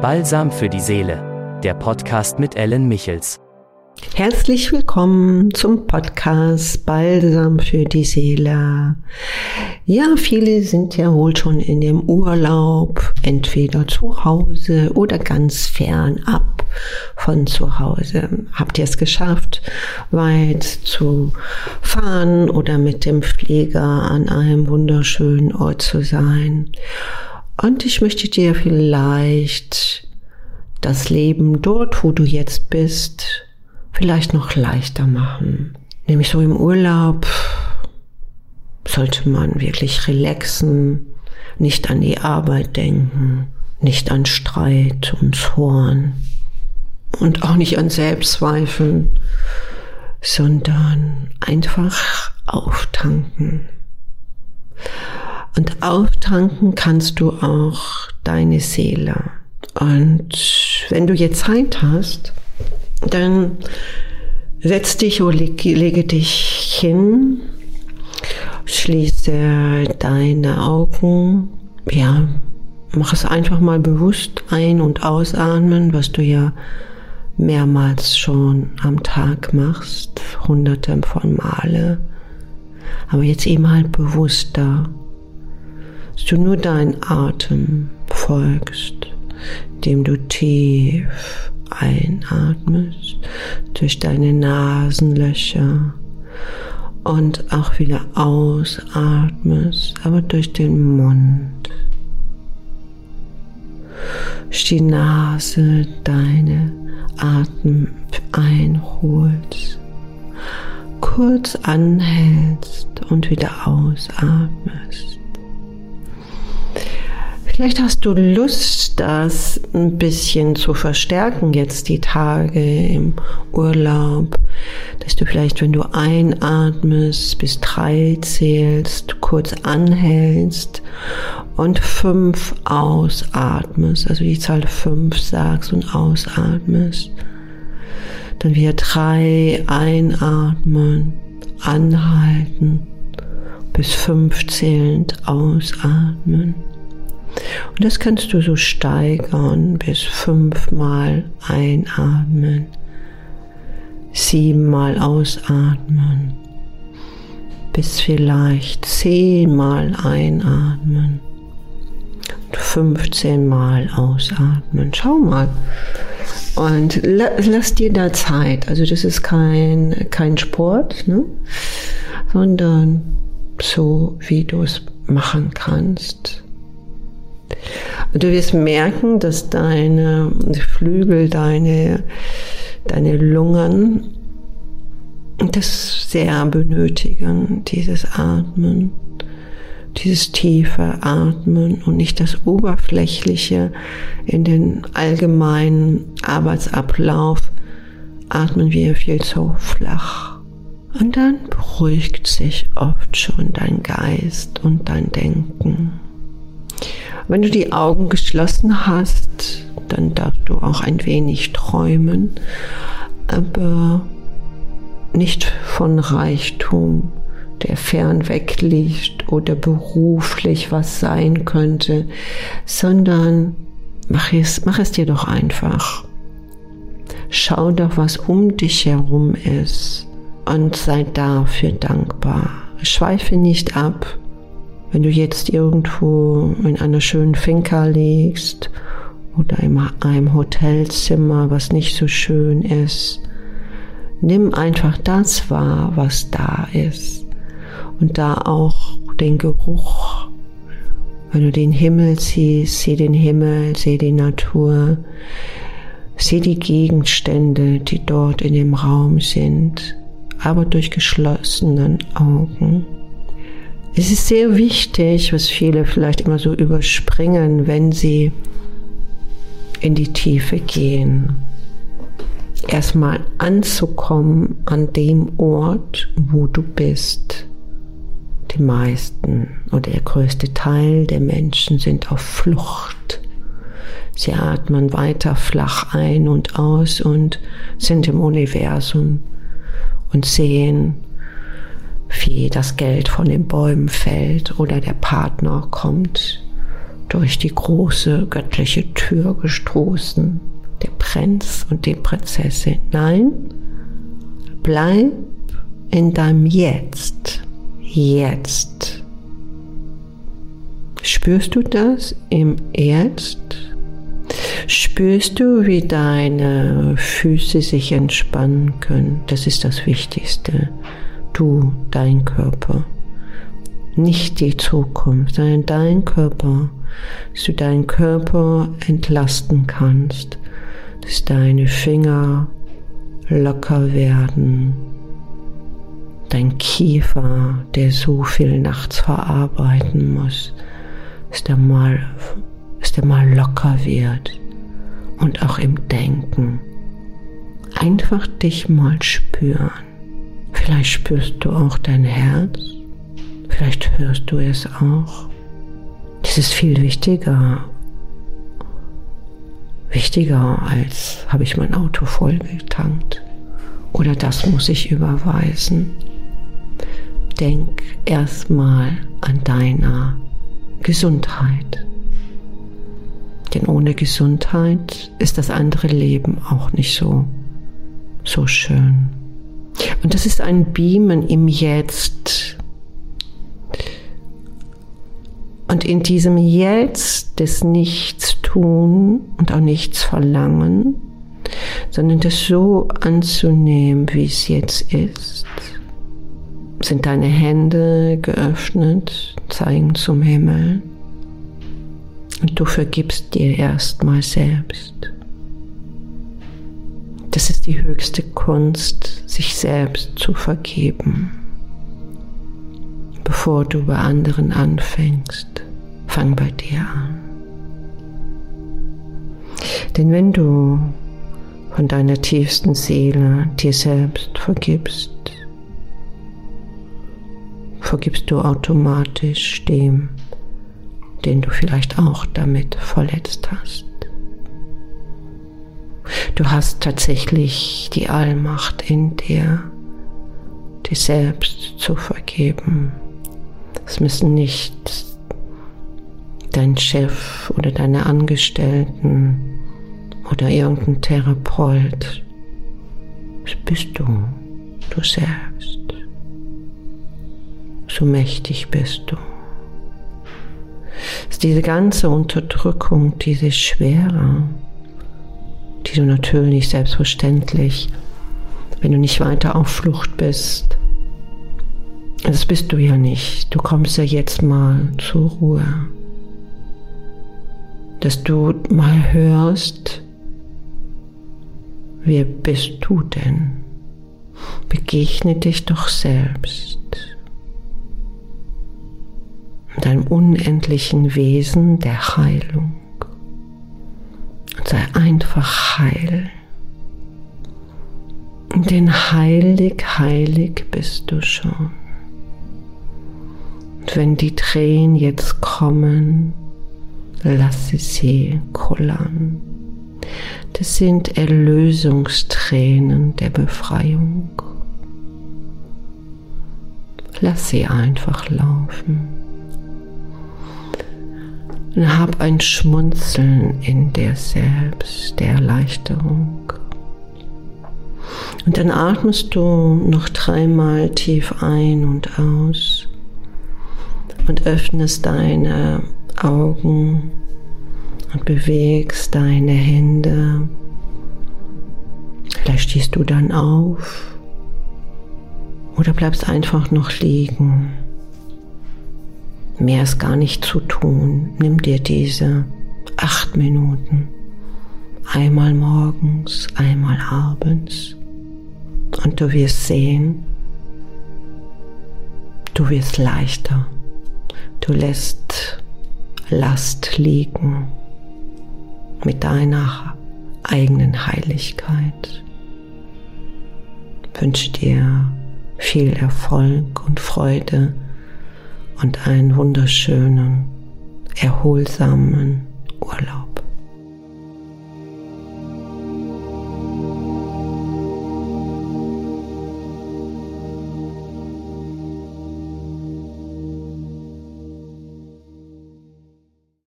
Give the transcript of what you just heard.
Balsam für die Seele, der Podcast mit Ellen Michels. Herzlich willkommen zum Podcast Balsam für die Seele. Ja, viele sind ja wohl schon in dem Urlaub, entweder zu Hause oder ganz fern ab von zu Hause. Habt ihr es geschafft, weit zu fahren oder mit dem Flieger an einem wunderschönen Ort zu sein? Und ich möchte dir vielleicht das Leben dort, wo du jetzt bist, vielleicht noch leichter machen. Nämlich so im Urlaub sollte man wirklich relaxen, nicht an die Arbeit denken, nicht an Streit und Zorn und auch nicht an Selbstzweifeln, sondern einfach auftanken. Und auftanken kannst du auch deine Seele. Und wenn du jetzt Zeit hast, dann setz dich oder lege dich hin, schließe deine Augen, ja, mach es einfach mal bewusst ein- und ausatmen, was du ja mehrmals schon am Tag machst, hunderte von Male. Aber jetzt eben halt bewusster dass du nur deinen Atem folgst, dem du tief einatmest durch deine Nasenlöcher und auch wieder ausatmest, aber durch den Mund. Durch die Nase deine Atem einholst, kurz anhältst und wieder ausatmest. Vielleicht hast du Lust, das ein bisschen zu verstärken jetzt die Tage im Urlaub, dass du vielleicht, wenn du einatmest, bis drei zählst, kurz anhältst und fünf ausatmest, also die Zahl fünf sagst und ausatmest. Dann wieder drei einatmen, anhalten, bis fünf zählend ausatmen. Und das kannst du so steigern bis fünfmal einatmen, siebenmal ausatmen, bis vielleicht zehnmal einatmen und 15 Mal ausatmen. Schau mal. Und lass dir da Zeit. Also das ist kein, kein Sport, ne? sondern so, wie du es machen kannst. Du wirst merken, dass deine Flügel, deine, deine Lungen das sehr benötigen, dieses Atmen, dieses tiefe Atmen und nicht das oberflächliche in den allgemeinen Arbeitsablauf atmen wir viel zu flach. Und dann beruhigt sich oft schon dein Geist und dein Denken. Wenn du die Augen geschlossen hast, dann darfst du auch ein wenig träumen, aber nicht von Reichtum, der fern weg liegt oder beruflich was sein könnte, sondern mach es, mach es dir doch einfach. Schau doch, was um dich herum ist und sei dafür dankbar. Schweife nicht ab, wenn du jetzt irgendwo in einer schönen Finca liegst oder in einem Hotelzimmer, was nicht so schön ist, nimm einfach das wahr, was da ist. Und da auch den Geruch. Wenn du den Himmel siehst, sieh den Himmel, sieh die Natur, sieh die Gegenstände, die dort in dem Raum sind, aber durch geschlossenen Augen. Es ist sehr wichtig, was viele vielleicht immer so überspringen, wenn sie in die Tiefe gehen. Erstmal anzukommen an dem Ort, wo du bist. Die meisten oder der größte Teil der Menschen sind auf Flucht. Sie atmen weiter flach ein und aus und sind im Universum und sehen wie das Geld von den Bäumen fällt oder der Partner kommt durch die große göttliche Tür gestoßen, der Prinz und die Prinzessin. Nein, bleib in deinem Jetzt. Jetzt. Spürst du das im Jetzt? Spürst du, wie deine Füße sich entspannen können? Das ist das Wichtigste. Du, dein Körper. Nicht die Zukunft, sondern dein Körper. Dass du deinen Körper entlasten kannst. Dass deine Finger locker werden. Dein Kiefer, der so viel nachts verarbeiten muss, dass der mal, dass der mal locker wird und auch im Denken. Einfach dich mal spüren. Vielleicht spürst du auch dein Herz. Vielleicht hörst du es auch. Das ist viel wichtiger. Wichtiger als habe ich mein Auto vollgetankt oder das muss ich überweisen. Denk erstmal an deiner Gesundheit. Denn ohne Gesundheit ist das andere Leben auch nicht so, so schön. Und das ist ein Beamen im Jetzt. Und in diesem Jetzt des Nichts tun und auch nichts verlangen, sondern das so anzunehmen, wie es jetzt ist. Sind deine Hände geöffnet, zeigen zum Himmel. Und du vergibst dir erstmal selbst. Das ist die höchste Kunst, sich selbst zu vergeben. Bevor du bei anderen anfängst, fang bei dir an. Denn wenn du von deiner tiefsten Seele dir selbst vergibst, vergibst du automatisch dem, den du vielleicht auch damit verletzt hast. Du hast tatsächlich die Allmacht in dir, dir selbst zu vergeben. Es müssen nicht dein Chef oder deine Angestellten oder irgendein Therapeut. Es bist du, du selbst. So mächtig bist du ist diese ganze Unterdrückung, diese Schwere, die du natürlich selbstverständlich, wenn du nicht weiter auf Flucht bist, das bist du ja nicht. Du kommst ja jetzt mal zur Ruhe. Dass du mal hörst, wer bist du denn? Begegne dich doch selbst deinem unendlichen Wesen der Heilung. Sei einfach heil. Denn heilig, heilig bist du schon. Und wenn die Tränen jetzt kommen, lasse sie kullern. Das sind Erlösungstränen der Befreiung. Lass sie einfach laufen und hab ein Schmunzeln in dir selbst, der Erleichterung. Und dann atmest du noch dreimal tief ein und aus und öffnest deine Augen und bewegst deine Hände. Vielleicht stehst du dann auf oder bleibst einfach noch liegen. Mehr ist gar nicht zu tun. Nimm dir diese acht Minuten. Einmal morgens, einmal abends. Und du wirst sehen, du wirst leichter. Du lässt Last liegen mit deiner eigenen Heiligkeit. Ich wünsche dir viel Erfolg und Freude und einen wunderschönen, erholsamen Urlaub.